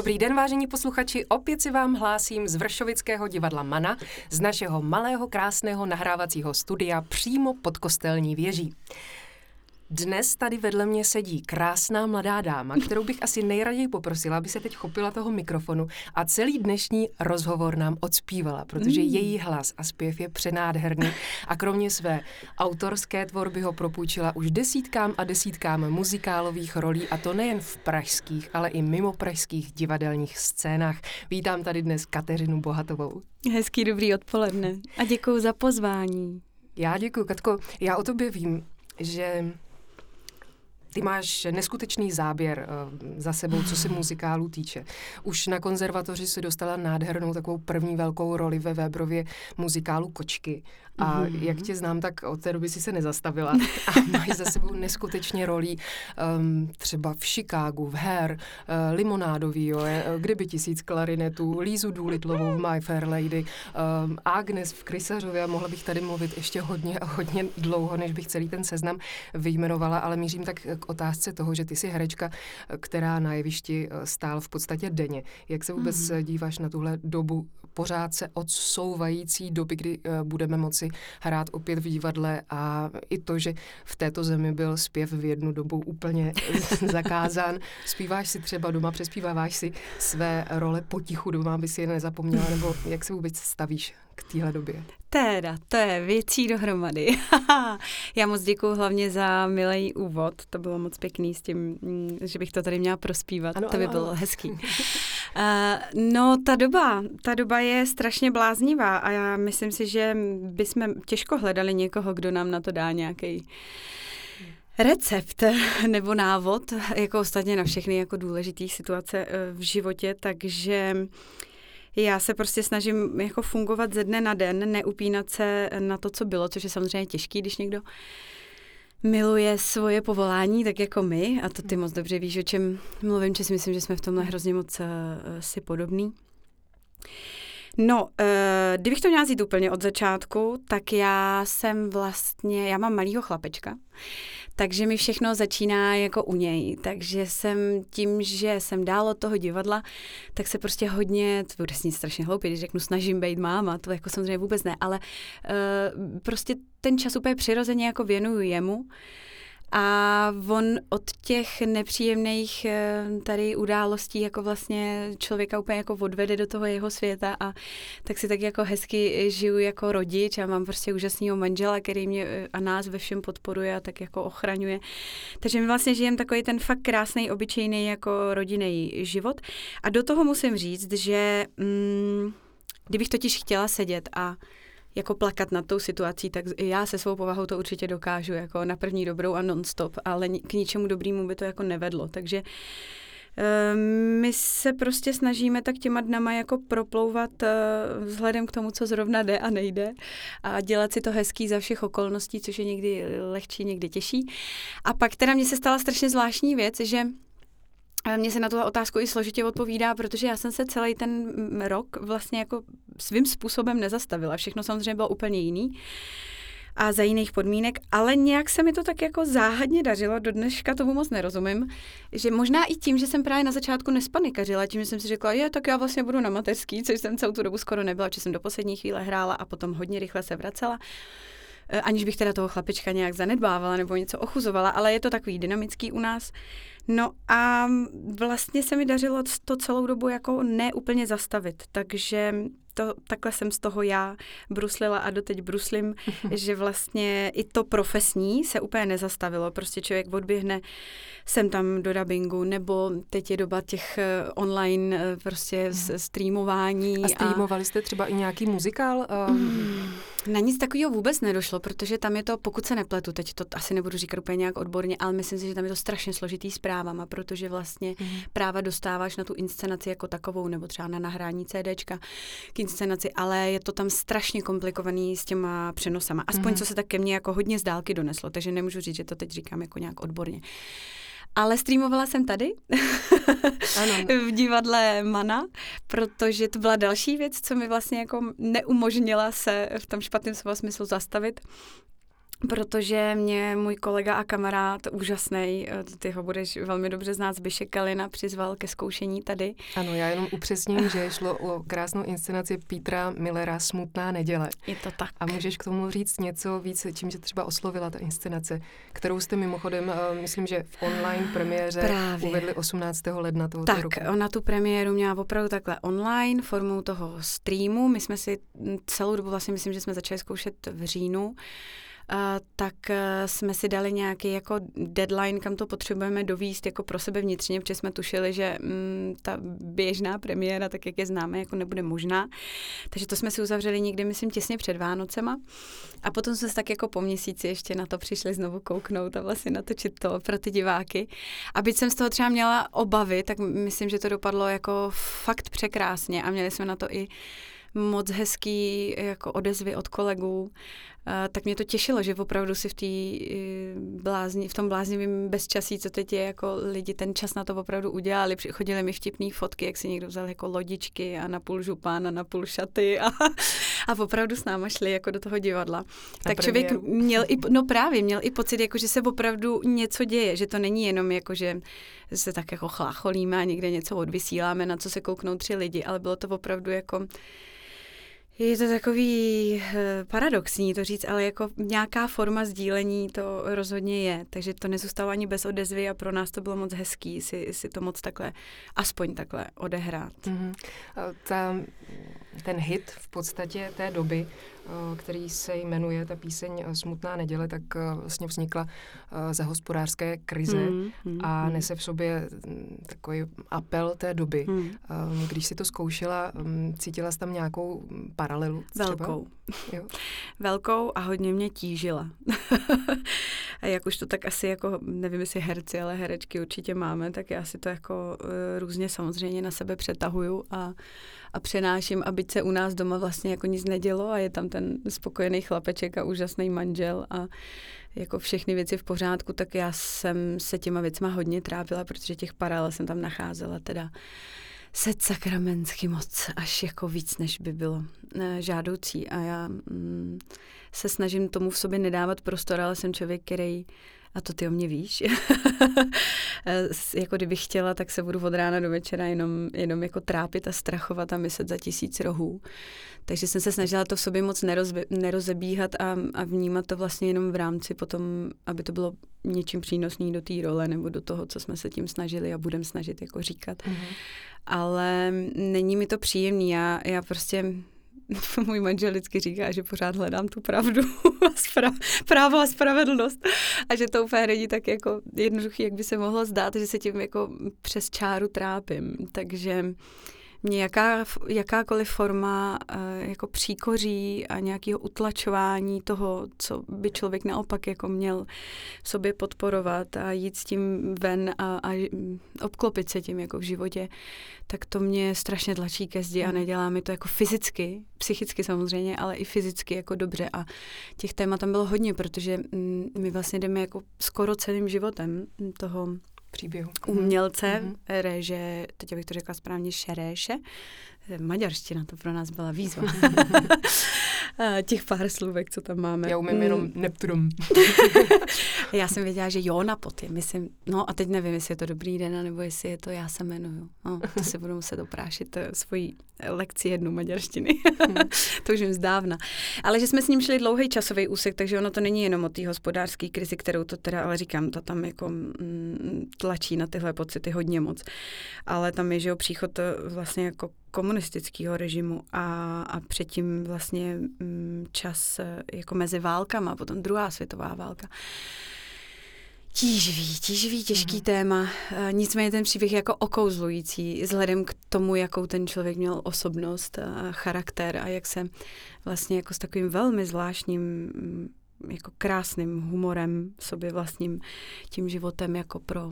Dobrý den, vážení posluchači, opět si vám hlásím z Vršovického divadla Mana, z našeho malého krásného nahrávacího studia přímo pod kostelní věží. Dnes tady vedle mě sedí krásná mladá dáma, kterou bych asi nejraději poprosila, aby se teď chopila toho mikrofonu a celý dnešní rozhovor nám odspívala, protože mm. její hlas a zpěv je přenádherný a kromě své autorské tvorby ho propůjčila už desítkám a desítkám muzikálových rolí a to nejen v pražských, ale i mimo pražských divadelních scénách. Vítám tady dnes Kateřinu Bohatovou. Hezký dobrý odpoledne a děkuji za pozvání. Já děkuji, Katko. Já o tobě vím, že ty máš neskutečný záběr uh, za sebou, co se muzikálu týče. Už na konzervatoři si dostala nádhernou takovou první velkou roli ve Webrově muzikálu Kočky. A mm-hmm. jak tě znám, tak od té doby si se nezastavila. A máš za sebou neskutečně rolí um, třeba v Chicagu, v Hair, uh, Limonádový, jo, je, uh, Kdyby tisíc klarinetů, Lízu Důlitlovou v My Fair Lady, um, Agnes v Krysařově a mohla bych tady mluvit ještě hodně a hodně dlouho, než bych celý ten seznam vyjmenovala, ale mířím tak k otázce toho, že ty jsi herečka, která na jevišti stál v podstatě denně. Jak se vůbec mm-hmm. díváš na tuhle dobu pořád se odsouvající doby, kdy uh, budeme moci hrát opět v divadle a i to, že v této zemi byl zpěv v jednu dobu úplně zakázán. Zpíváš si třeba doma, přespíváváš si své role potichu doma, aby si je nezapomněla, nebo jak se vůbec stavíš k téhle době? Teda, to je věcí dohromady. Já moc děkuji hlavně za milý úvod, to bylo moc pěkný s tím, mm, že bych to tady měla prospívat, ano, to by ano, bylo ano. hezký. Uh, no, ta doba, ta doba je strašně bláznivá a já myslím si, že bychom těžko hledali někoho, kdo nám na to dá nějaký recept nebo návod, jako ostatně na všechny jako důležité situace eh, v životě, takže já se prostě snažím jako fungovat ze dne na den, neupínat se na to, co bylo, což je samozřejmě těžký, když někdo miluje svoje povolání, tak jako my, a to ty moc dobře víš, o čem mluvím, že si myslím, že jsme v tomhle hrozně moc uh, si podobný. No, uh, kdybych to měla vzít úplně od začátku, tak já jsem vlastně, já mám malýho chlapečka, takže mi všechno začíná jako u něj. Takže jsem tím, že jsem dál od toho divadla, tak se prostě hodně, to bude snít strašně hloupě, když řeknu snažím být máma, to jako samozřejmě vůbec ne, ale uh, prostě ten čas úplně přirozeně jako věnuju jemu. A on od těch nepříjemných eh, tady událostí jako vlastně člověka úplně jako odvede do toho jeho světa a tak si tak jako hezky žiju jako rodič a mám prostě úžasného manžela, který mě eh, a nás ve všem podporuje a tak jako ochraňuje. Takže my vlastně žijeme takový ten fakt krásný, obyčejný jako rodinný život. A do toho musím říct, že mm, kdybych totiž chtěla sedět a jako plakat nad tou situací, tak já se svou povahou to určitě dokážu, jako na první dobrou a non-stop, ale k ničemu dobrému by to jako nevedlo, takže ehm, my se prostě snažíme tak těma dnama jako proplouvat eh, vzhledem k tomu, co zrovna jde a nejde a dělat si to hezký za všech okolností, což je někdy lehčí, někdy těžší. A pak teda mně se stala strašně zvláštní věc, že mně se na tuhle otázku i složitě odpovídá, protože já jsem se celý ten rok vlastně jako svým způsobem nezastavila. Všechno samozřejmě bylo úplně jiný a za jiných podmínek, ale nějak se mi to tak jako záhadně dařilo, do dneška tomu moc nerozumím, že možná i tím, že jsem právě na začátku nespanikařila, tím, že jsem si řekla, je, tak já vlastně budu na mateřský, což jsem celou tu dobu skoro nebyla, že jsem do poslední chvíle hrála a potom hodně rychle se vracela. Eh, aniž bych teda toho chlapečka nějak zanedbávala nebo něco ochuzovala, ale je to takový dynamický u nás. No a vlastně se mi dařilo to celou dobu jako neúplně zastavit, takže to, takhle jsem z toho já bruslila a doteď bruslím, že vlastně i to profesní se úplně nezastavilo. Prostě člověk odběhne sem tam do dubbingu, nebo teď je doba těch eh, online eh, prostě mhm. streamování. A streamovali a... jste třeba i nějaký muzikál? Um... Na nic takového vůbec nedošlo, protože tam je to, pokud se nepletu, teď to asi nebudu říkat úplně nějak odborně, ale myslím si, že tam je to strašně složitý s právama, protože vlastně mm. práva dostáváš na tu inscenaci jako takovou, nebo třeba na nahrání CDčka inscenaci, ale je to tam strašně komplikovaný s těma přenosama. Aspoň mm. co se tak ke mně jako hodně z dálky doneslo, takže nemůžu říct, že to teď říkám jako nějak odborně. Ale streamovala jsem tady ano. v divadle Mana, protože to byla další věc, co mi vlastně jako neumožnila se v tom špatném slova smyslu zastavit. Protože mě můj kolega a kamarád úžasný, eh, ty ho budeš velmi dobře znát, Zbyšek Kalina, přizval ke zkoušení tady. Ano, já jenom upřesním, že šlo o krásnou inscenaci Petra Millera Smutná neděle. Je to tak. A můžeš k tomu říct něco víc, čím tě třeba oslovila ta inscenace, kterou jste mimochodem, eh, myslím, že v online premiéře Právě. uvedli 18. ledna tohoto tak, roku. Tak, ona tu premiéru měla opravdu takhle online, formou toho streamu. My jsme si celou dobu, vlastně myslím, že jsme začali zkoušet v říjnu, tak e, jsme si dali nějaký jako deadline, kam to potřebujeme dovíst jako pro sebe vnitřně, protože jsme tušili, že mm, ta běžná premiéra, tak jak je známe, jako nebude možná. Takže to jsme si uzavřeli někdy, myslím, těsně před Vánocema. A potom jsme se tak jako po měsíci ještě na to přišli znovu kouknout a vlastně natočit to pro ty diváky. A byť jsem z toho třeba měla obavy, tak myslím, že to dopadlo jako fakt překrásně a měli jsme na to i moc hezký jako odezvy od kolegů tak mě to těšilo, že opravdu si v, tý, eh, blázni, v tom bláznivém bezčasí, co teď je, jako lidi ten čas na to opravdu udělali. Chodili mi vtipné fotky, jak si někdo vzal jako lodičky a na půl župán a na půl šaty a, a opravdu s náma šli jako do toho divadla. A tak člověk měl i, no právě, měl i pocit, jako, že se opravdu něco děje, že to není jenom jako, že se tak jako chlácholíme a někde něco odvysíláme, na co se kouknou tři lidi, ale bylo to opravdu jako je to takový eh, paradoxní to říct, ale jako nějaká forma sdílení to rozhodně je, takže to nezůstalo ani bez odezvy a pro nás to bylo moc hezký si, si to moc takhle, aspoň takhle odehrát. Mm-hmm. Ta, ten hit v podstatě té doby který se jmenuje ta píseň eh, Smutná neděle, tak eh, vlastně vznikla za hospodářské krize mm, mm, a mm. nese v sobě mm, takový apel té doby. Mm. Když si to zkoušela, mm, cítila jsi tam nějakou paralelu? Třeba? Velkou. Jo. Velkou a hodně mě tížila. a jak už to tak asi jako, nevím jestli herci, ale herečky určitě máme, tak já si to jako různě samozřejmě na sebe přetahuju a a přenáším, aby se u nás doma vlastně jako nic nedělo a je tam ten spokojený chlapeček a úžasný manžel a jako všechny věci v pořádku, tak já jsem se těma věcma hodně trápila, protože těch paralel jsem tam nacházela teda set sakramensky moc, až jako víc, než by bylo eh, žádoucí. A já mm, se snažím tomu v sobě nedávat prostor, ale jsem člověk, který a to ty o mě víš. jako kdybych chtěla, tak se budu od rána do večera jenom, jenom jako trápit a strachovat a myslet za tisíc rohů. Takže jsem se snažila to v sobě moc nerozbe, nerozebíhat a, a vnímat to vlastně jenom v rámci potom, aby to bylo něčím přínosný do té role nebo do toho, co jsme se tím snažili a budem snažit jako říkat. Mm-hmm. Ale není mi to příjemný. Já, já prostě můj manžel vždycky říká, že pořád hledám tu pravdu a spra- právo a spravedlnost a že to úplně není tak jako jednoduchý, jak by se mohlo zdát, že se tím jako přes čáru trápím. Takže mě jaká, jakákoliv forma uh, jako příkoří a nějakého utlačování toho, co by člověk naopak jako měl v sobě podporovat a jít s tím ven a, a obklopit se tím jako v životě, tak to mě strašně tlačí ke zdi a hmm. nedělá mi to jako fyzicky, psychicky samozřejmě, ale i fyzicky jako dobře a těch témat tam bylo hodně, protože mm, my vlastně jdeme jako skoro celým životem toho příběhu. Umělce, mm-hmm. reže, teď bych to řekla správně, šeréše, maďarština, to pro nás byla výzva. Těch pár slůvek, co tam máme. Já umím mm. jenom Neptudum. já jsem věděla, že jo na poty. Myslím, no a teď nevím, jestli je to dobrý den, nebo jestli je to já se jmenuju. No, to si budu muset oprášit eh, svoji lekci jednu maďarštiny. Hmm. to už jim zdávna. Ale že jsme s ním šli dlouhý časový úsek, takže ono to není jenom o té hospodářské krizi, kterou to teda, ale říkám, to tam jako mm, tlačí na tyhle pocity hodně moc. Ale tam je, že jo, příchod eh, vlastně jako komunistického režimu a, a předtím vlastně mm, čas eh, jako mezi válkama, potom druhá světová válka. Tíživý, tíživý, těžký mm. téma. E, nicméně ten příběh je jako okouzlující, vzhledem k tomu, jakou ten člověk měl osobnost a charakter a jak se vlastně jako s takovým velmi zvláštním mm, jako krásným humorem sobě vlastním tím životem jako pro,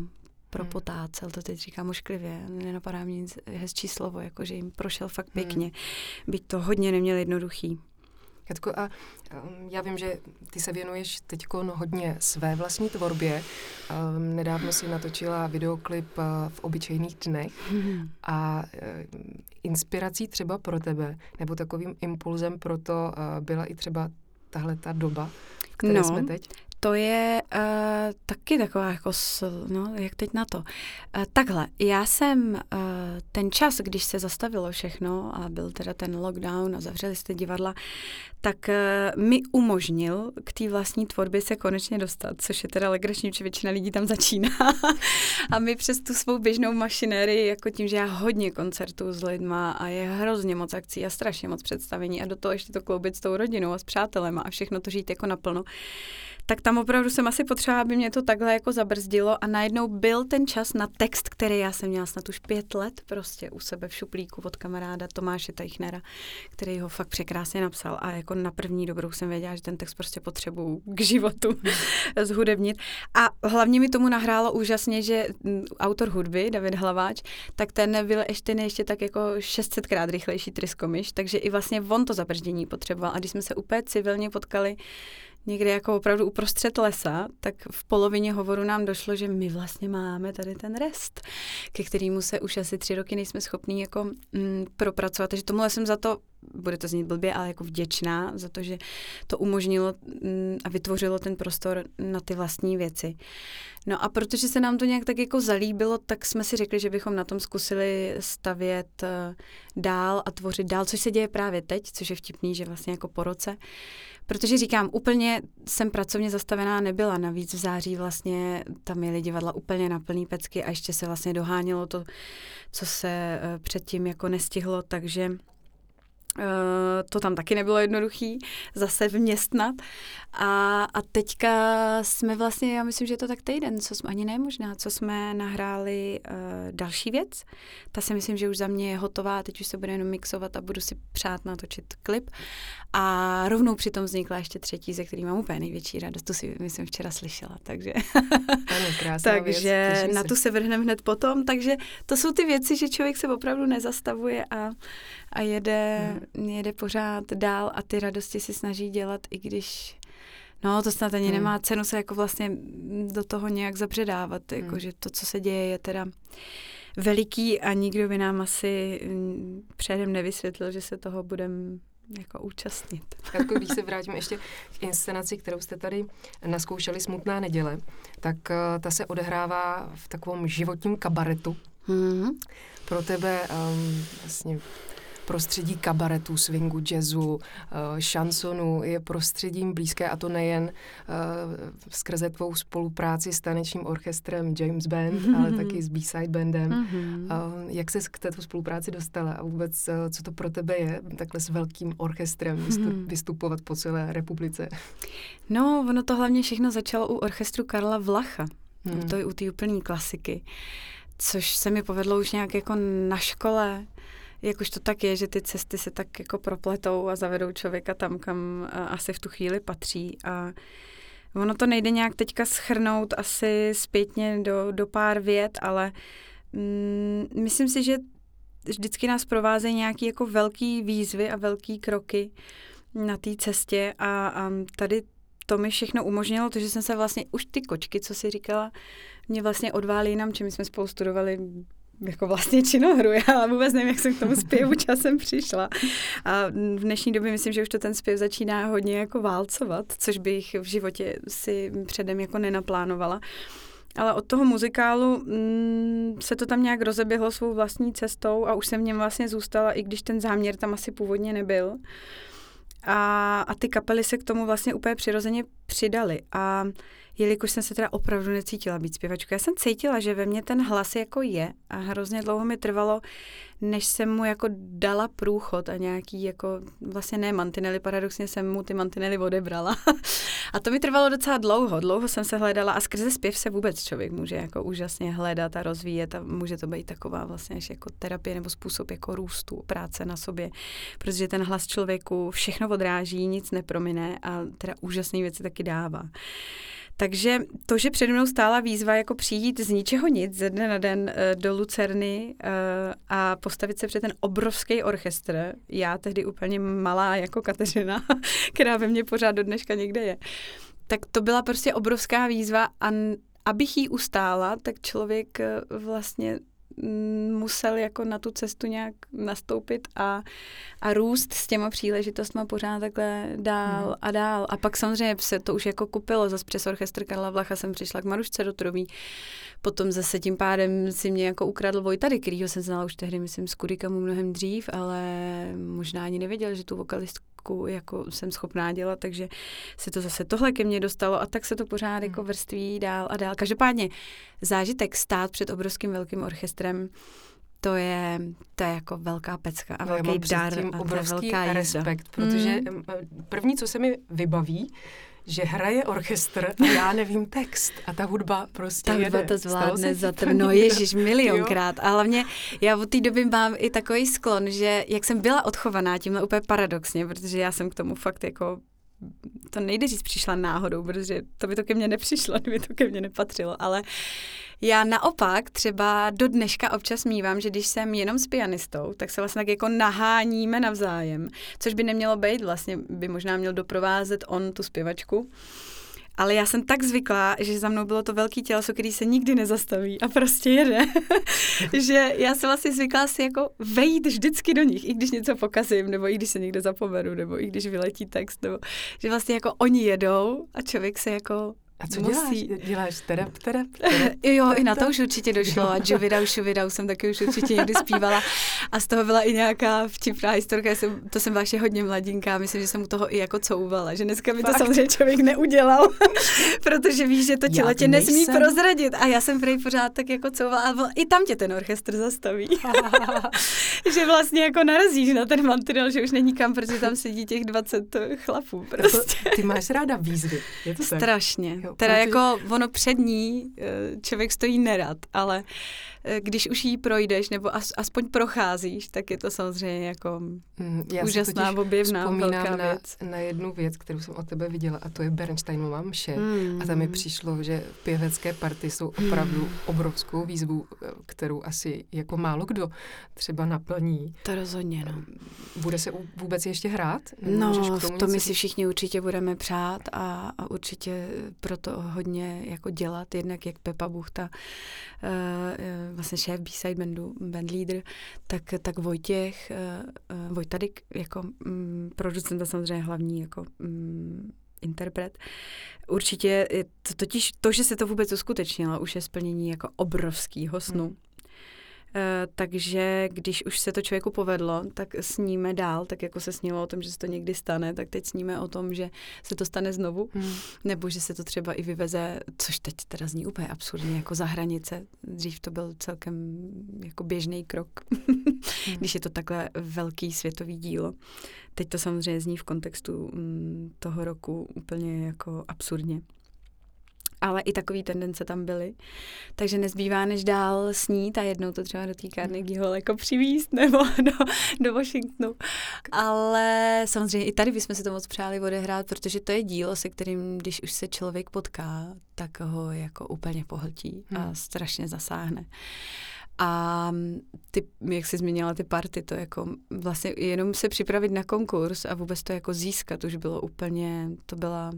propotácel, hmm. to teď říkám ošklivě, nenapadá mi nic hezčí slovo, jako že jim prošel fakt pěkně, hmm. byť to hodně neměl jednoduchý. Katko, a um, já vím, že ty se věnuješ teď no, hodně své vlastní tvorbě. Um, nedávno si natočila videoklip uh, v obyčejných dnech a uh, inspirací třeba pro tebe, nebo takovým impulzem pro to uh, byla i třeba tahle ta doba, které no, jsme teď? To je uh, taky taková jako, no, jak teď na to. Uh, takhle, já jsem uh, ten čas, když se zastavilo všechno a byl teda ten lockdown a zavřeli jste divadla, tak uh, mi umožnil k té vlastní tvorbě se konečně dostat, což je teda legrační, že většina lidí tam začíná. a my přes tu svou běžnou mašinérii, jako tím, že já hodně koncertů s lidma a je hrozně moc akcí a strašně moc představení a do toho ještě to kloubit s tou rodinou a s přátelema a všechno to žít jako naplno, tak tam opravdu jsem asi potřeba, aby mě to takhle jako zabrzdilo a najednou byl ten čas na text, který já jsem měla snad už pět let prostě u sebe v šuplíku od kamaráda Tomáše Tajchnera, který ho fakt překrásně napsal a jako na první dobrou jsem věděla, že ten text prostě potřebuju k životu zhudebnit. A hlavně mi tomu nahrálo úžasně, že autor hudby, David Hlaváč, tak ten byl ještě ještě tak jako 600krát rychlejší tryskomiš, takže i vlastně on to zabrždění potřeboval. A když jsme se úplně civilně potkali někde jako opravdu uprostřed lesa, tak v polovině hovoru nám došlo, že my vlastně máme tady ten rest, ke kterému se už asi tři roky nejsme schopní jako mm, propracovat. Takže tomuhle jsem za to, bude to znít blbě, ale jako vděčná za to, že to umožnilo mm, a vytvořilo ten prostor na ty vlastní věci. No a protože se nám to nějak tak jako zalíbilo, tak jsme si řekli, že bychom na tom zkusili stavět uh, dál a tvořit dál, což se děje právě teď, což je vtipný, že vlastně jako po roce Protože říkám, úplně jsem pracovně zastavená nebyla. Navíc v září vlastně tam měli divadla úplně na plný pecky a ještě se vlastně dohánělo to, co se eh, předtím jako nestihlo, takže to tam taky nebylo jednoduchý, zase vměstnat. A, a teďka jsme vlastně, já myslím, že je to tak týden, co jsme, ani ne možná, co jsme nahráli uh, další věc. Ta si myslím, že už za mě je hotová, teď už se bude jenom mixovat a budu si přát natočit klip. A rovnou přitom vznikla ještě třetí, ze který mám úplně největší radost. Tu si, myslím, včera slyšela, takže... Ano, takže věc, na tu se vrhneme hned potom. Takže to jsou ty věci, že člověk se opravdu nezastavuje a, a jede, hmm. jede pořád dál a ty radosti si snaží dělat, i když No, to snad ani hmm. nemá cenu se jako vlastně do toho nějak zabředávat, jako hmm. že to, co se děje, je teda veliký a nikdo by nám asi mm, předem nevysvětlil, že se toho budeme jako účastnit. Jako když se vrátím ještě k inscenaci, kterou jste tady naskoušeli Smutná neděle, tak uh, ta se odehrává v takovém životním kabaretu. Mm-hmm. Pro tebe um, vlastně prostředí kabaretu, swingu, jazzu, eh, šansonu je prostředím blízké a to nejen uh, skrze tvou spolupráci s tanečním orchestrem James Band, mm-hmm. ale taky s B-side bandem. Mm-hmm. Uh, jak se k této spolupráci dostala a vůbec co to pro tebe je takhle s velkým orchestrem mm-hmm. vystupovat po celé republice? No, ono to hlavně všechno začalo u orchestru Karla Vlacha. Mm. To je u té úplné klasiky což se mi povedlo už nějak jako na škole jak už to tak je, že ty cesty se tak jako propletou a zavedou člověka tam, kam asi v tu chvíli patří. A ono to nejde nějak teďka schrnout asi zpětně do, do pár vět, ale mm, myslím si, že vždycky nás provázejí nějaký jako velký výzvy a velký kroky na té cestě. A, a tady to mi všechno umožnilo, to, že jsem se vlastně, už ty kočky, co si říkala, mě vlastně odválí nám, čím jsme spolu studovali jako vlastně činohru. Já vůbec nevím, jak jsem k tomu zpěvu časem přišla. A v dnešní době myslím, že už to ten zpěv začíná hodně jako válcovat, což bych v životě si předem jako nenaplánovala. Ale od toho muzikálu mm, se to tam nějak rozeběhlo svou vlastní cestou a už jsem v něm vlastně zůstala, i když ten záměr tam asi původně nebyl. A, a ty kapely se k tomu vlastně úplně přirozeně přidali. A jelikož jsem se teda opravdu necítila být zpěvačkou. Já jsem cítila, že ve mně ten hlas jako je a hrozně dlouho mi trvalo, než jsem mu jako dala průchod a nějaký jako vlastně ne mantinely, paradoxně jsem mu ty mantinely odebrala. a to mi trvalo docela dlouho, dlouho jsem se hledala a skrze zpěv se vůbec člověk může jako úžasně hledat a rozvíjet a může to být taková vlastně až jako terapie nebo způsob jako růstu, práce na sobě, protože ten hlas člověku všechno odráží, nic nepromine a teda úžasné věci taky dává. Takže to, že přede mnou stála výzva jako přijít z ničeho nic ze dne na den uh, do Lucerny uh, a postavit se před ten obrovský orchestr, já tehdy úplně malá jako Kateřina, která ve mně pořád do dneška někde je, tak to byla prostě obrovská výzva a abych jí ustála, tak člověk uh, vlastně musel jako na tu cestu nějak nastoupit a, a růst s těma příležitostmi pořád takhle dál hmm. a dál. A pak samozřejmě se to už jako kupilo. Zas přes orchestr Karla Vlacha jsem přišla k Marušce do Trubí. Potom zase tím pádem si mě jako ukradl Vojtady, kterýho jsem znala už tehdy, myslím, z Kurikamu mnohem dřív, ale možná ani nevěděl, že tu vokalistku jako jsem schopná dělat, takže se to zase tohle ke mně dostalo a tak se to pořád jako hmm. vrství dál a dál. Každopádně zážitek stát před obrovským velkým orchestrem, to je, to je jako velká pecka a no, velký dar. Tím a obrovský velká respekt, protože mm. první, co se mi vybaví, že hraje orchestr a já nevím text a ta hudba prostě ta hudba to zvládne za to, no ježiš, milionkrát. A hlavně já od té doby mám i takový sklon, že jak jsem byla odchovaná tímhle úplně paradoxně, protože já jsem k tomu fakt jako to nejde říct přišla náhodou, protože to by to ke mně nepřišlo, kdyby to ke mně nepatřilo, ale já naopak třeba do dneška občas mývám, že když jsem jenom s pianistou, tak se vlastně tak jako naháníme navzájem, což by nemělo být, vlastně by možná měl doprovázet on tu zpěvačku. Ale já jsem tak zvyklá, že za mnou bylo to velký těleso, který se nikdy nezastaví a prostě jede. že já jsem vlastně zvyklá si jako vejít vždycky do nich, i když něco pokazím, nebo i když se někde zapomenu, nebo i když vyletí text, nebo že vlastně jako oni jedou a člověk se jako a co musí. děláš? Děláš terap, terap, terap Jo, i na to už určitě došlo. A Jovidau, Šovidau jsem taky už určitě někdy zpívala. A z toho byla i nějaká vtipná historka. Jsem, to jsem byla ještě hodně mladinká. Myslím, že jsem u toho i jako couvala. Že dneska by to Fakt? samozřejmě člověk neudělal. protože víš, že to tělo tě nesmí nejsem. prozradit. A já jsem prej pořád tak jako couvala. A i tam tě ten orchestr zastaví. že vlastně jako narazíš na ten mantinel, že už není kam, protože tam sedí těch 20 chlapů. Prostě. Ty máš ráda výzvy. Je to tak? Strašně. Teda jako ono před ní eh, člověk stojí nerad, ale když už jí projdeš nebo as, aspoň procházíš, tak je to samozřejmě jako mm, Já úžasná, objevná, velká na, věc. na jednu věc, kterou jsem od tebe viděla a to je Bernsteinova mše. Mm. A tam mi přišlo, že pěvecké party jsou opravdu mm. obrovskou výzvu, eh, kterou asi jako málo kdo třeba naplní. To rozhodně, no. Bude se vůbec ještě hrát? No, to my si všichni určitě budeme přát a, a určitě proto hodně jako dělat, jednak jak Pepa Buchta uh, vlastně šéf B-side bandu, bandleader, tak, tak Vojtěch, uh, Vojtadik jako um, producent a samozřejmě hlavní jako um, interpret. Určitě je to, totiž to, že se to vůbec uskutečnilo, už je splnění jako obrovského snu. Hmm. Eh, takže když už se to člověku povedlo, tak sníme dál, tak jako se snilo o tom, že se to někdy stane, tak teď sníme o tom, že se to stane znovu, hmm. nebo že se to třeba i vyveze, což teď teda zní úplně absurdně, jako za hranice. Dřív to byl celkem jako běžný krok, hmm. když je to takhle velký světový dílo. Teď to samozřejmě zní v kontextu mm, toho roku úplně jako absurdně ale i takové tendence tam byly. Takže nezbývá, než dál snít a jednou to třeba do té Carnegie Hall jako přivíst nebo do, do Washingtonu. Ale samozřejmě i tady bychom si to moc přáli odehrát, protože to je dílo, se kterým, když už se člověk potká, tak ho jako úplně pohltí a hmm. strašně zasáhne. A ty, jak jsi zmínila ty party, to jako vlastně jenom se připravit na konkurs a vůbec to jako získat už bylo úplně, to byla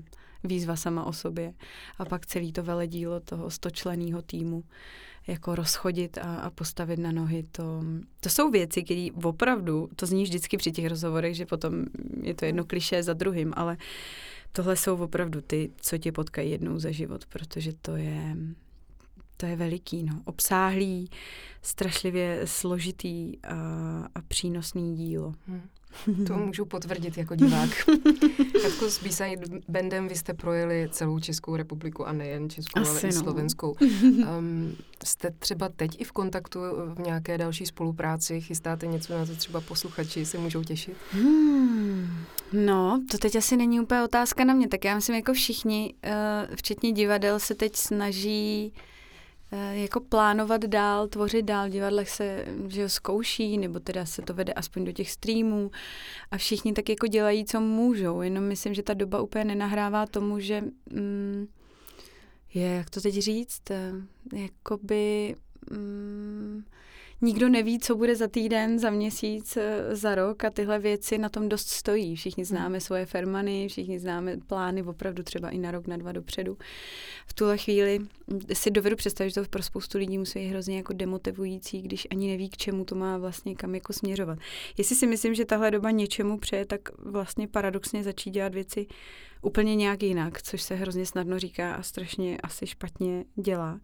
výzva sama o sobě. A pak celý to veledílo toho stočleného týmu jako rozchodit a, a postavit na nohy, to, to jsou věci, které opravdu, to zní vždycky při těch rozhovorech, že potom je to jedno kliše za druhým, ale tohle jsou opravdu ty, co tě potkají jednou za život, protože to je, to je veliký, no. Obsáhlý, strašlivě složitý a, a přínosný dílo. Hmm. To můžu potvrdit jako divák. Katko, s b bandem vy jste projeli celou Českou republiku a nejen Českou, Asi ale no. i Slovenskou. Um, jste třeba teď i v kontaktu v nějaké další spolupráci? Chystáte něco na to třeba posluchači se můžou těšit? Hmm, no, to teď asi není úplně otázka na mě. Tak já myslím, jako všichni, uh, včetně divadel, se teď snaží Eh, jako plánovat dál, tvořit dál, divadlech se že zkouší, nebo teda se to vede aspoň do těch streamů. A všichni tak jako dělají, co můžou, jenom myslím, že ta doba úplně nenahrává tomu, že mm, je, jak to teď říct, eh, jakoby mm, nikdo neví, co bude za týden, za měsíc, eh, za rok a tyhle věci na tom dost stojí. Všichni hmm. známe svoje fermany, všichni známe plány opravdu třeba i na rok, na dva dopředu. V tuhle chvíli si dovedu představit, že to pro spoustu lidí musí být hrozně jako demotivující, když ani neví, k čemu to má vlastně kam jako směřovat. Jestli si myslím, že tahle doba něčemu přeje, tak vlastně paradoxně začít dělat věci úplně nějak jinak, což se hrozně snadno říká a strašně asi špatně dělá.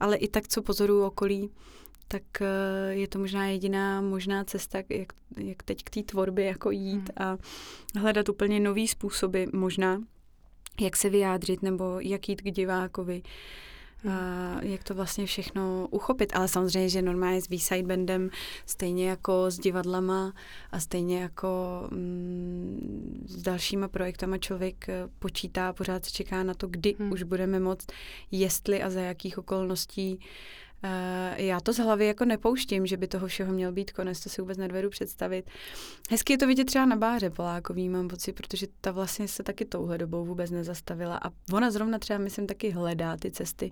Ale i tak, co pozoruju okolí, tak eh, je to možná jediná možná cesta, jak, jak teď k té tvorbě jako jít hmm. a hledat úplně nový způsoby možná, jak se vyjádřit nebo jak jít k divákovi. A jak to vlastně všechno uchopit. Ale samozřejmě, že normálně s V-Side Bandem, stejně jako s divadlama a stejně jako mm, s dalšíma projektama člověk eh, počítá, pořád čeká na to, kdy hmm. už budeme moct, jestli a za jakých okolností Uh, já to z hlavy jako nepouštím, že by toho všeho měl být konec, to si vůbec nedvedu představit. Hezky je to vidět třeba na báře Polákový, mám pocit, protože ta vlastně se taky touhle dobou vůbec nezastavila a ona zrovna třeba, myslím, taky hledá ty cesty,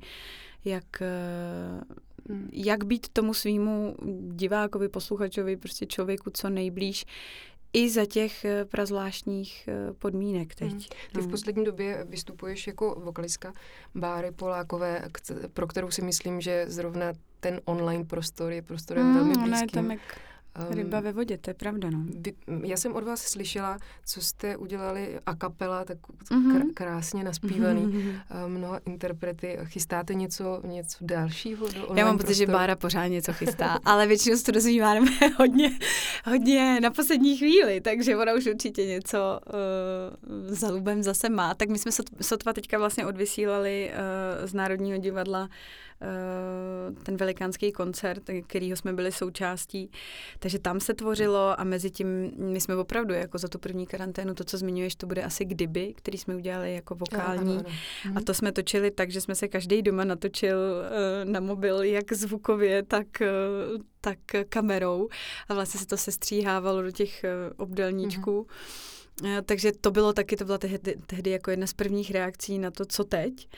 jak, uh, jak být tomu svýmu divákovi, posluchačovi, prostě člověku co nejblíž, i za těch eh, prazvláštních eh, podmínek teď. Hmm. Ty v no. poslední době vystupuješ jako vokalistka Báry Polákové, pro kterou si myslím, že zrovna ten online prostor je prostorem hmm, velmi blízkým. Ona je tam jak Um, Ryba ve vodě, to je pravda, no. Vy, já jsem od vás slyšela, co jste udělali a kapela, tak mm-hmm. kr- krásně naspívaný, mm-hmm. mnoha interprety. Chystáte něco, něco dalšího do Já mám pocit, že Bára pořád něco chystá, ale většinou se to dozvíváme hodně, hodně na poslední chvíli, takže ona už určitě něco uh, za lubem zase má. Tak my jsme sotva teďka vlastně odvysílali uh, z Národního divadla Eh, ten velikánský koncert, kterýho jsme byli součástí. Takže tam se tvořilo a mezi tím my jsme opravdu jako za tu první karanténu, to, co zmiňuješ, to bude asi kdyby, který jsme udělali jako vokální. Ano, ano. A mhm. to jsme točili tak, že jsme se každý doma natočil uh, na mobil, jak zvukově, tak, uh, tak kamerou. A vlastně se to sestříhávalo do těch uh, obdelníčků. Mm-hmm. Eh, takže to bylo taky, to byla tehdy, tehdy jako jedna z prvních reakcí na to, co teď.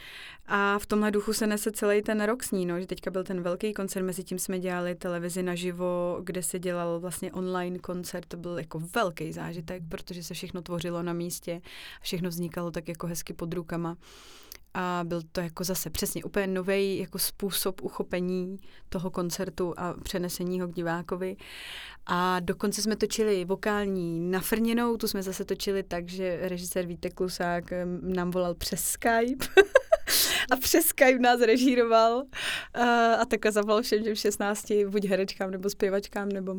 A v tomhle duchu se nese celý ten rok s ní, no, že teďka byl ten velký koncert, mezi tím jsme dělali televizi naživo, kde se dělal vlastně online koncert, to byl jako velký zážitek, protože se všechno tvořilo na místě, všechno vznikalo tak jako hezky pod rukama a byl to jako zase přesně úplně nový jako způsob uchopení toho koncertu a přenesení ho k divákovi. A dokonce jsme točili vokální nafrněnou, tu jsme zase točili tak, že režisér Vítek Klusák nám volal přes Skype a přes Skype nás režíroval a takhle zavolal všem těm 16 buď herečkám nebo zpěvačkám nebo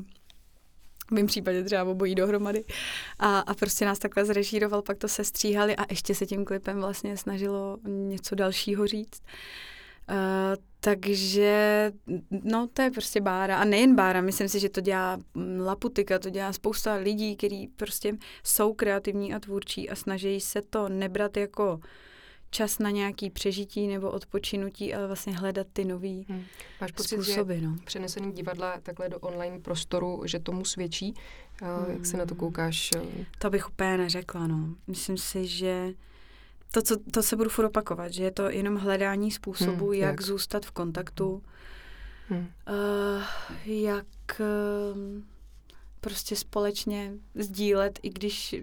v mém případě třeba obojí dohromady. A, a prostě nás takhle zrežíroval, pak to se stříhali a ještě se tím klipem vlastně snažilo něco dalšího říct. Uh, takže, no to je prostě bára. A nejen bára, myslím si, že to dělá Laputika, to dělá spousta lidí, kteří prostě jsou kreativní a tvůrčí a snaží se to nebrat jako uh, čas na nějaký přežití nebo odpočinutí, ale vlastně hledat ty nový hmm. Máš pocit, způsoby. Že no. přenesení divadla takhle do online prostoru, že tomu svědčí? Hmm. Jak se na to hmm. koukáš? To bych úplně neřekla, no. Myslím si, že to, co, to se budu furt opakovat, že je to jenom hledání způsobu, hmm, jak, jak zůstat v kontaktu, hmm. uh, jak uh, prostě společně sdílet, i když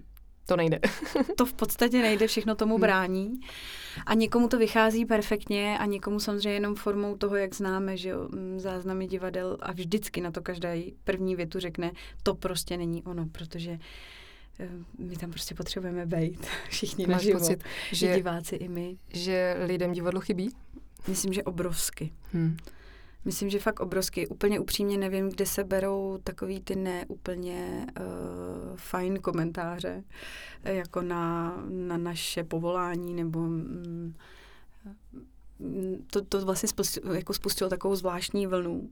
to nejde. to v podstatě nejde, všechno tomu hmm. brání. A někomu to vychází perfektně a někomu samozřejmě jenom formou toho, jak známe, že jo, záznamy divadel a vždycky na to každý první větu řekne, to prostě není ono, protože eh, my tam prostě potřebujeme být všichni Máš naživo, pocit, že diváci i my. Že lidem divadlo chybí? Myslím, že obrovsky. Hmm. Myslím, že fakt obrovský. Úplně upřímně nevím, kde se berou takový ty neúplně uh, fajn komentáře, jako na, na naše povolání nebo mm, to, to vlastně spustilo, jako spustilo takovou zvláštní vlnu uh,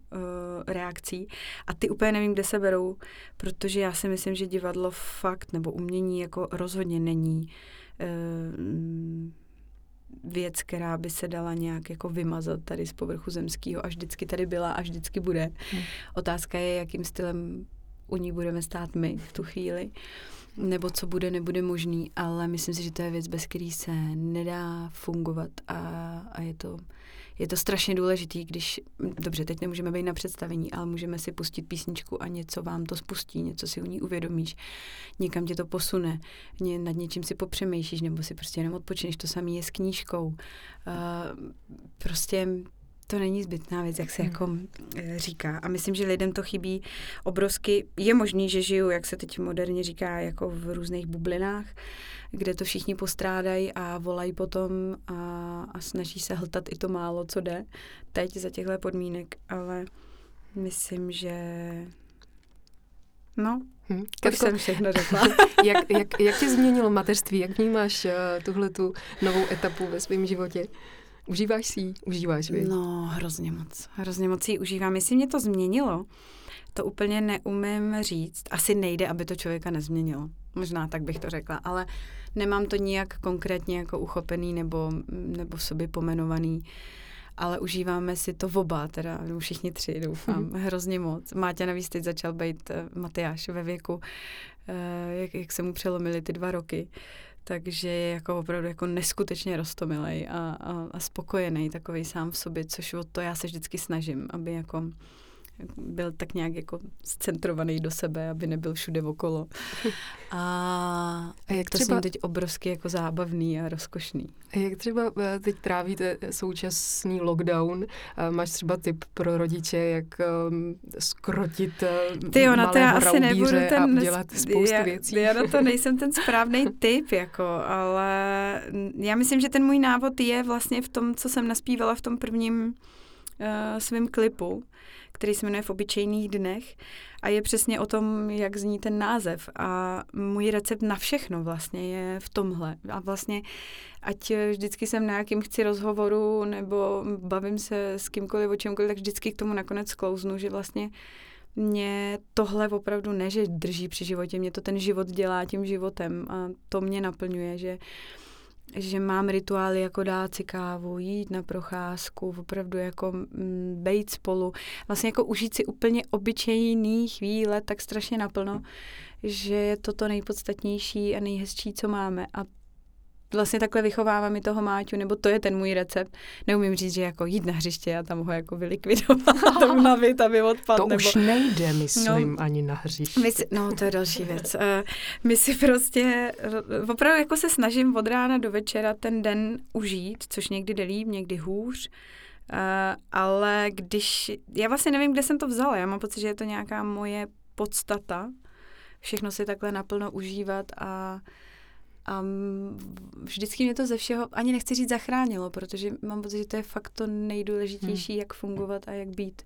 reakcí a ty úplně nevím, kde se berou, protože já si myslím, že divadlo fakt nebo umění jako rozhodně není uh, věc, která by se dala nějak jako vymazat tady z povrchu zemského a vždycky tady byla a vždycky bude. Hmm. Otázka je, jakým stylem u ní budeme stát my v tu chvíli. nebo co bude, nebude možný, ale myslím si, že to je věc, bez který se nedá fungovat a, a je to je to strašně důležitý, když, dobře, teď nemůžeme být na představení, ale můžeme si pustit písničku a něco vám to spustí, něco si u ní uvědomíš, někam tě to posune, ně, nad něčím si popřemýšlíš, nebo si prostě jenom odpočineš, to samé je s knížkou. Uh, prostě to není zbytná věc, jak se hmm. jako eh, říká. A myslím, že lidem to chybí obrovsky. Je možný, že žiju, jak se teď moderně říká, jako v různých bublinách, kde to všichni postrádají a volají potom a, a snaží se hltat i to málo, co jde teď za těchto podmínek. Ale myslím, že No, Hmm. Tak jsem všechno řekla. jak, jak, jak tě změnilo mateřství? Jak vnímáš uh, tuhle tu novou etapu ve svém životě? Užíváš si ji? Užíváš, vy? No, hrozně moc. Hrozně moc ji užívám. Jestli mě to změnilo, to úplně neumím říct. Asi nejde, aby to člověka nezměnilo. Možná tak bych to řekla, ale nemám to nijak konkrétně jako uchopený nebo, nebo v sobě pomenovaný. Ale užíváme si to v oba, teda všichni tři, doufám, hrozně moc. Máťa navíc teď začal být uh, Matyáš ve věku, uh, jak, jak se mu přelomily ty dva roky takže je jako opravdu jako neskutečně rostomilej a, a, a spokojený takový sám v sobě, což o to já se vždycky snažím, aby jako byl tak nějak jako scentrovaný do sebe, aby nebyl všude okolo. A, a jak to třeba... teď obrovsky jako zábavný a rozkošný. A jak třeba eh, teď trávíte současný lockdown? Eh, máš třeba tip pro rodiče, jak um, skrotit eh, Ty jo, na to já asi nebudu ten... A udělat spoustu já, věcí? Já na to nejsem ten správný tip, jako, ale já myslím, že ten můj návod je vlastně v tom, co jsem naspívala v tom prvním uh, svém klipu, který se jmenuje V obyčejných dnech a je přesně o tom, jak zní ten název. A můj recept na všechno vlastně je v tomhle. A vlastně, ať vždycky jsem na jakým chci rozhovoru nebo bavím se s kýmkoliv o čemkoliv, tak vždycky k tomu nakonec sklouznu, že vlastně mě tohle opravdu ne, že drží při životě, mě to ten život dělá tím životem a to mě naplňuje, že že mám rituály jako dát si kávu, jít na procházku, opravdu jako mm, bejt spolu, vlastně jako užít si úplně obyčejný chvíle tak strašně naplno, že je to to nejpodstatnější a nejhezčí, co máme. A vlastně takhle vychovávám i toho Máťu, nebo to je ten můj recept. Neumím říct, že jako jít na hřiště a tam ho jako vylikvidovat to unavit, aby odpadl. To nebo... už nejde, myslím, no, ani na hřiště. My si, no, to je další věc. Uh, my si prostě, opravdu jako se snažím od rána do večera ten den užít, což někdy jde líp, někdy hůř. Uh, ale když, já vlastně nevím, kde jsem to vzala, já mám pocit, že je to nějaká moje podstata, všechno si takhle naplno užívat a a vždycky mě to ze všeho, ani nechci říct zachránilo, protože mám pocit, že to je fakt to nejdůležitější, hmm. jak fungovat a jak být.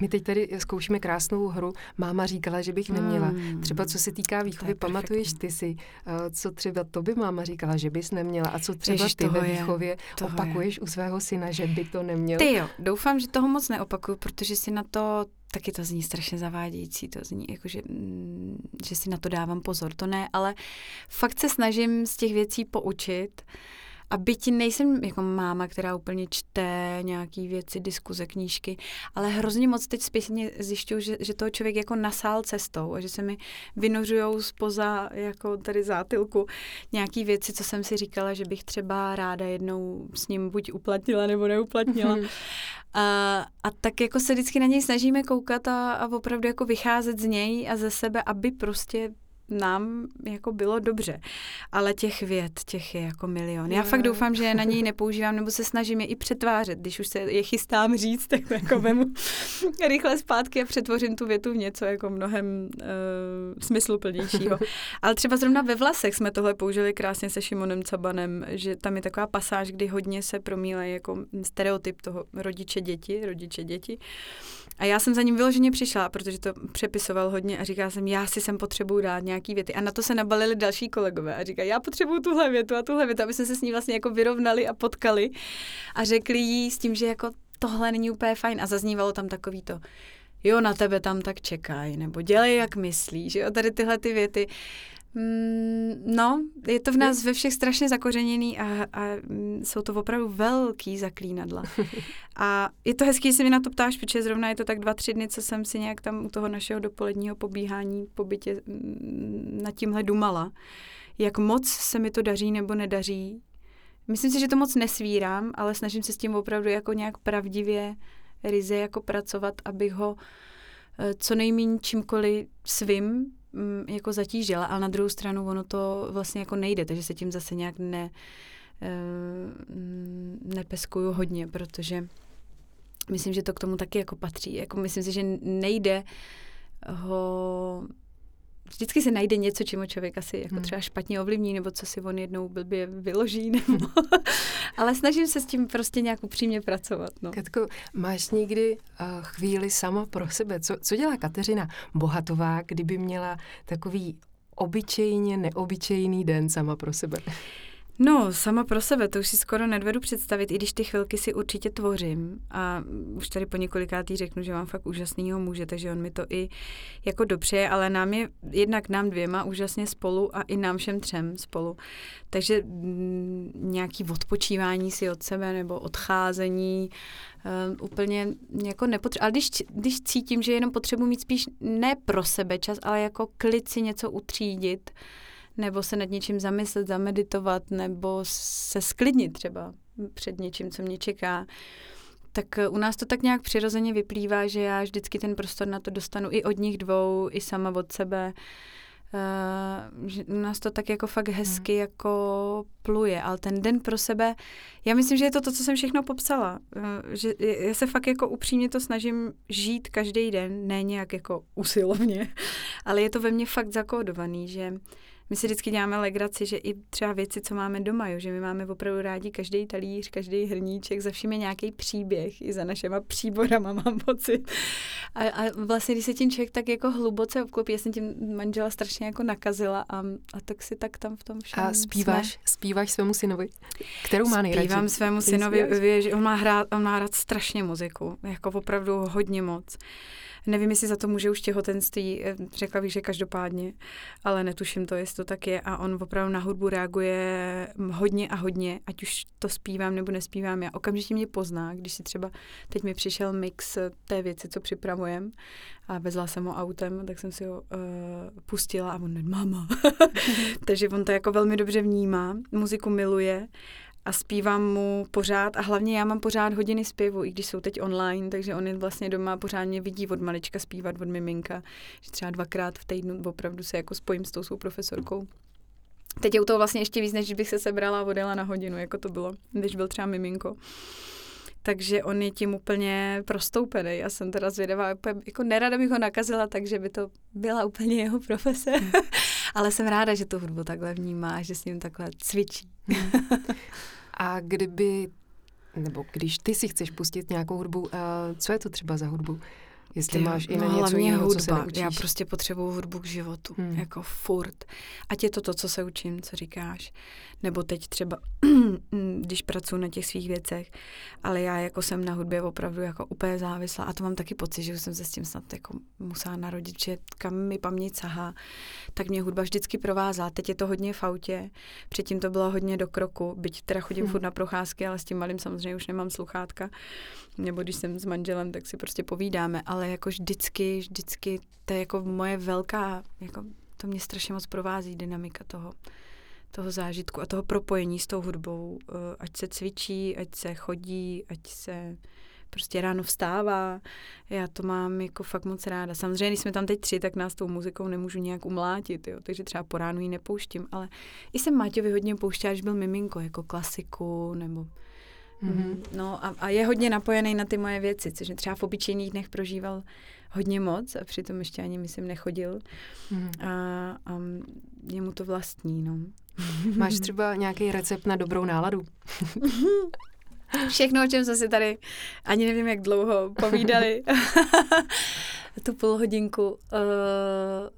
My teď tady zkoušíme krásnou hru. Máma říkala, že bych neměla. Hmm. Třeba co se týká výchovy, pamatuješ ty si, uh, co třeba to by máma říkala, že bys neměla a co třeba Ježiš, ty ve výchově je, opakuješ je. u svého syna, že by to neměl? Ty jo, doufám, že toho moc neopakuju, protože si na to taky to zní strašně zavádějící, to zní jako, že, mm, že si na to dávám pozor, to ne, ale fakt se snažím z těch věcí poučit a byť nejsem jako máma, která úplně čte nějaký věci, diskuze, knížky, ale hrozně moc teď zpětně zjišťuju, že, že toho člověk jako nasál cestou a že se mi vynořujou spoza jako tady zátilku nějaký věci, co jsem si říkala, že bych třeba ráda jednou s ním buď uplatnila nebo neuplatnila. A, a tak jako se vždycky na něj snažíme koukat a, a opravdu jako vycházet z něj a ze sebe, aby prostě nám jako bylo dobře. Ale těch věd, těch je jako milion. Já fakt doufám, že na něj nepoužívám, nebo se snažím je i přetvářet. Když už se je chystám říct, tak jako vemu rychle zpátky a přetvořím tu větu v něco jako mnohem uh, smysluplnějšího. Ale třeba zrovna ve vlasech jsme tohle použili krásně se Šimonem Cabanem, že tam je taková pasáž, kdy hodně se promílá jako stereotyp toho rodiče děti, rodiče děti. A já jsem za ním vyloženě přišla, protože to přepisoval hodně a říkala jsem, já si sem potřebuju dát nějaký věty. A na to se nabalili další kolegové a říkají, já potřebuju tuhle větu a tuhle větu, aby jsme se s ní vlastně jako vyrovnali a potkali a řekli jí s tím, že jako tohle není úplně fajn. A zaznívalo tam takový to, jo, na tebe tam tak čekají, nebo dělej, jak myslíš, jo, tady tyhle ty věty Mm, no, je to v nás ve všech strašně zakořeněný a, a mm, jsou to opravdu velký zaklínadla. A je to hezký, že se mi na to ptáš, protože zrovna je to tak dva, tři dny, co jsem si nějak tam u toho našeho dopoledního pobíhání po bytě mm, nad tímhle dumala. Jak moc se mi to daří nebo nedaří. Myslím si, že to moc nesvírám, ale snažím se s tím opravdu jako nějak pravdivě ryze jako pracovat, abych ho eh, co nejméně čímkoliv svým mm, jako zatížila, ale na druhou stranu ono to vlastně jako nejde, takže se tím zase nějak ne, eh, nepeskuju hodně, protože myslím, že to k tomu taky jako patří. Jako myslím si, že nejde ho vždycky se najde něco, čemu člověk asi jako hmm. třeba špatně ovlivní, nebo co si on jednou blbě vyloží, nebo... ale snažím se s tím prostě nějak upřímně pracovat. No. Katko, máš někdy uh, chvíli sama pro sebe? Co, co dělá Kateřina Bohatová, kdyby měla takový obyčejně neobyčejný den sama pro sebe? No, sama pro sebe, to už si skoro nedvedu představit, i když ty chvilky si určitě tvořím. A už tady po několikátý řeknu, že mám fakt úžasnýho muže, takže on mi to i jako dobře, ale nám je jednak nám dvěma úžasně spolu a i nám všem třem spolu. Takže m, mm, nějaký odpočívání si od sebe nebo odcházení uh, úplně jako nepotřebuji. Ale když, když cítím, že jenom potřebuji mít spíš ne pro sebe čas, ale jako klid si něco utřídit, nebo se nad něčím zamyslet, zameditovat, nebo se sklidnit třeba před něčím, co mě čeká. Tak eh, u nás to tak nějak přirozeně vyplývá, že já vždycky ten prostor na to dostanu i od nich dvou, i sama od sebe. Uh, že u nás to tak jako fakt hezky hmm. jako pluje, ale ten den pro sebe, já myslím, že je to to, co jsem všechno popsala. Uh, že já se fakt jako upřímně to snažím žít každý den, ne nějak jako usilovně, ale je to ve mně fakt zakódovaný, že my si vždycky děláme legraci, že i třeba věci, co máme doma, jo, že my máme opravdu rádi každý talíř, každý hrníček, za vším je nějaký příběh, i za našima příborama mám pocit. A, a vlastně, když se tím člověk tak jako hluboce obklopí, já jsem tím manžela strašně jako nakazila a, a tak si tak tam v tom všem A zpíváš, jsme. zpíváš svému synovi? Kterou má nejradši? Zpívám svému synovi, že on má, hrát, on má rád strašně muziku, jako opravdu hodně moc. Nevím, jestli za to může už těhotenství, eh, řekla bych, že každopádně, ale netuším to, jestli to tak je. A on opravdu na hudbu reaguje hodně a hodně, ať už to zpívám nebo nespívám. Já okamžitě mě pozná, když si třeba, teď mi přišel mix té věci, co připravujem a vezla jsem ho autem, tak jsem si ho uh, pustila a on, máma. Takže on to jako velmi dobře vnímá, muziku miluje a zpívám mu pořád a hlavně já mám pořád hodiny zpěvu, i když jsou teď online, takže on je vlastně doma pořád mě vidí od malička zpívat, od miminka, že třeba dvakrát v týdnu opravdu se jako spojím s tou svou profesorkou. Teď je u toho vlastně ještě víc, než bych se sebrala a odjela na hodinu, jako to bylo, když byl třeba miminko. Takže on je tím úplně prostoupený. Já jsem teda zvědavá, jako nerada bych ho nakazila, takže by to byla úplně jeho profese. Ale jsem ráda, že tu hudbu takhle vnímá, že s ním takhle cvičí. A kdyby, nebo když ty si chceš pustit nějakou hudbu, uh, co je to třeba za hudbu? Jestli Ty, máš i na no, něco jiného, hudba. co se neučíš. Já prostě potřebuju hudbu k životu, hmm. jako furt. Ať je to to, co se učím, co říkáš. Nebo teď třeba, když pracuji na těch svých věcech, ale já jako jsem na hudbě opravdu jako úplně závislá a to mám taky pocit, že už jsem se s tím snad jako musela narodit, že kam mi paměť sahá, tak mě hudba vždycky provázá. Teď je to hodně v autě, předtím to bylo hodně do kroku, byť teda chodím hmm. furt na procházky, ale s tím malým samozřejmě už nemám sluchátka. Nebo když jsem s manželem, tak si prostě povídáme, ale jako vždycky, vždycky, to je jako moje velká, jako to mě strašně moc provází dynamika toho, toho zážitku a toho propojení s tou hudbou, eh, ať se cvičí, ať se chodí, ať se prostě ráno vstává. Já to mám jako fakt moc ráda. Samozřejmě, když jsme tam teď tři, tak nás tou muzikou nemůžu nějak umlátit, jo? takže třeba po ránu ji nepouštím, ale i jsem Máťovi hodně pouštěla, když byl miminko, jako klasiku nebo Mm-hmm. No a, a je hodně napojený na ty moje věci, což třeba v obyčejných dnech prožíval hodně moc a přitom ještě ani, myslím, nechodil. Mm-hmm. A, a je mu to vlastní, no. Máš třeba nějaký recept na dobrou náladu? Všechno, o čem jsme si tady ani nevím, jak dlouho povídali. tu půl hodinku. Uh,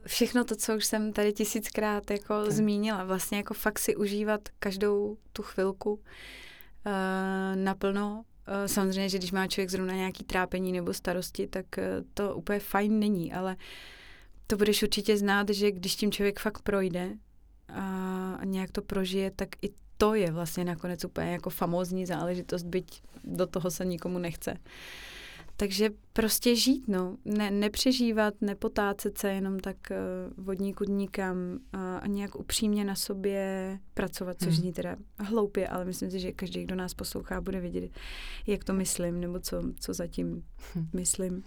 všechno to, co už jsem tady tisíckrát jako okay. zmínila. Vlastně jako fakt si užívat každou tu chvilku naplno. Uh, samozřejmě, že když má člověk zrovna nějaký trápení nebo starosti, tak uh, to úplně fajn není, ale to budeš určitě znát, že když tím člověk fakt projde, a nějak to prožije, tak i to je vlastně nakonec úplně jako famózní záležitost, byť do toho se nikomu nechce. Takže prostě žít, no. Ne, nepřežívat, nepotácet se jenom tak uh, vodníku dníkam a, a nějak upřímně na sobě pracovat, což hmm. zní teda hloupě, ale myslím si, že každý, kdo nás poslouchá, bude vědět, jak to myslím, nebo co, co zatím hmm. myslím.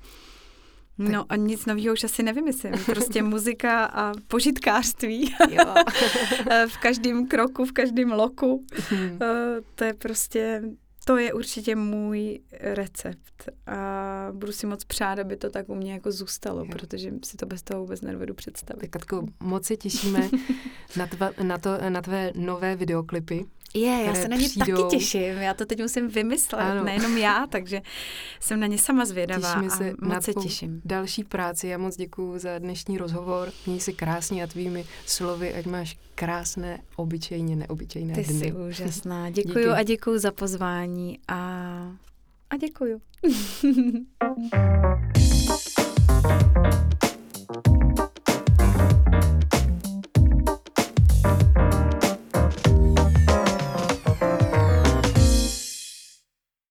No a nic nového už asi nevymyslím. Prostě muzika a požitkářství. Jo. v každém kroku, v každém loku. Hmm. to je prostě to je určitě můj recept a budu si moc přát, aby to tak u mě jako zůstalo, jo. protože si to bez toho vůbec nedovedu představit. Tak Katko, moc se těšíme na, tva, na, to, na tvé nové videoklipy. Je, já se na ně přijdou. taky těším. Já to teď musím vymyslet, ano. nejenom já, takže jsem na ně sama zvědavá Těšíme se a moc se těším. další práci. Já moc děkuji za dnešní rozhovor. Měj se krásně a tvými slovy, ať máš krásné, obyčejně neobyčejné Ty dny. Ty jsi úžasná. Děkuji Díky. a děkuji za pozvání a, a děkuji.